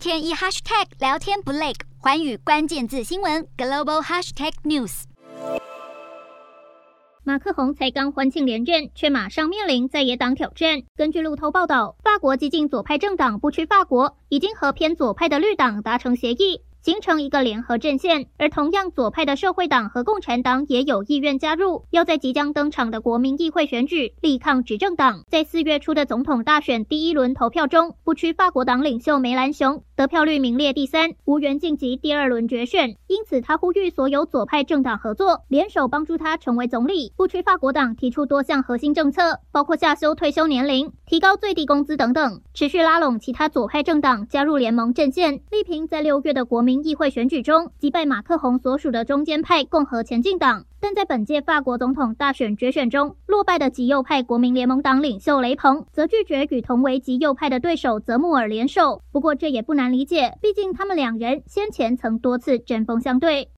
天一 hashtag 聊天不累，寰宇关键字新闻 global hashtag news。马克宏才刚欢庆连任，却马上面临在野党挑战。根据路透报道，法国激进左派政党不屈法国已经和偏左派的绿党达成协议。形成一个联合阵线，而同样左派的社会党和共产党也有意愿加入，要在即将登场的国民议会选举力抗执政党。在四月初的总统大选第一轮投票中，不屈法国党领袖梅兰雄得票率名列第三，无缘晋级第二轮决选。因此，他呼吁所有左派政党合作，联手帮助他成为总理。不屈法国党提出多项核心政策，包括下修退休年龄、提高最低工资等等，持续拉拢其他左派政党加入联盟阵线，丽萍在六月的国民。民议会选举中击败马克宏所属的中间派共和前进党，但在本届法国总统大选决选中落败的极右派国民联盟党领袖雷鹏则拒绝与同为极右派的对手泽穆尔联手。不过这也不难理解，毕竟他们两人先前曾多次针锋相对。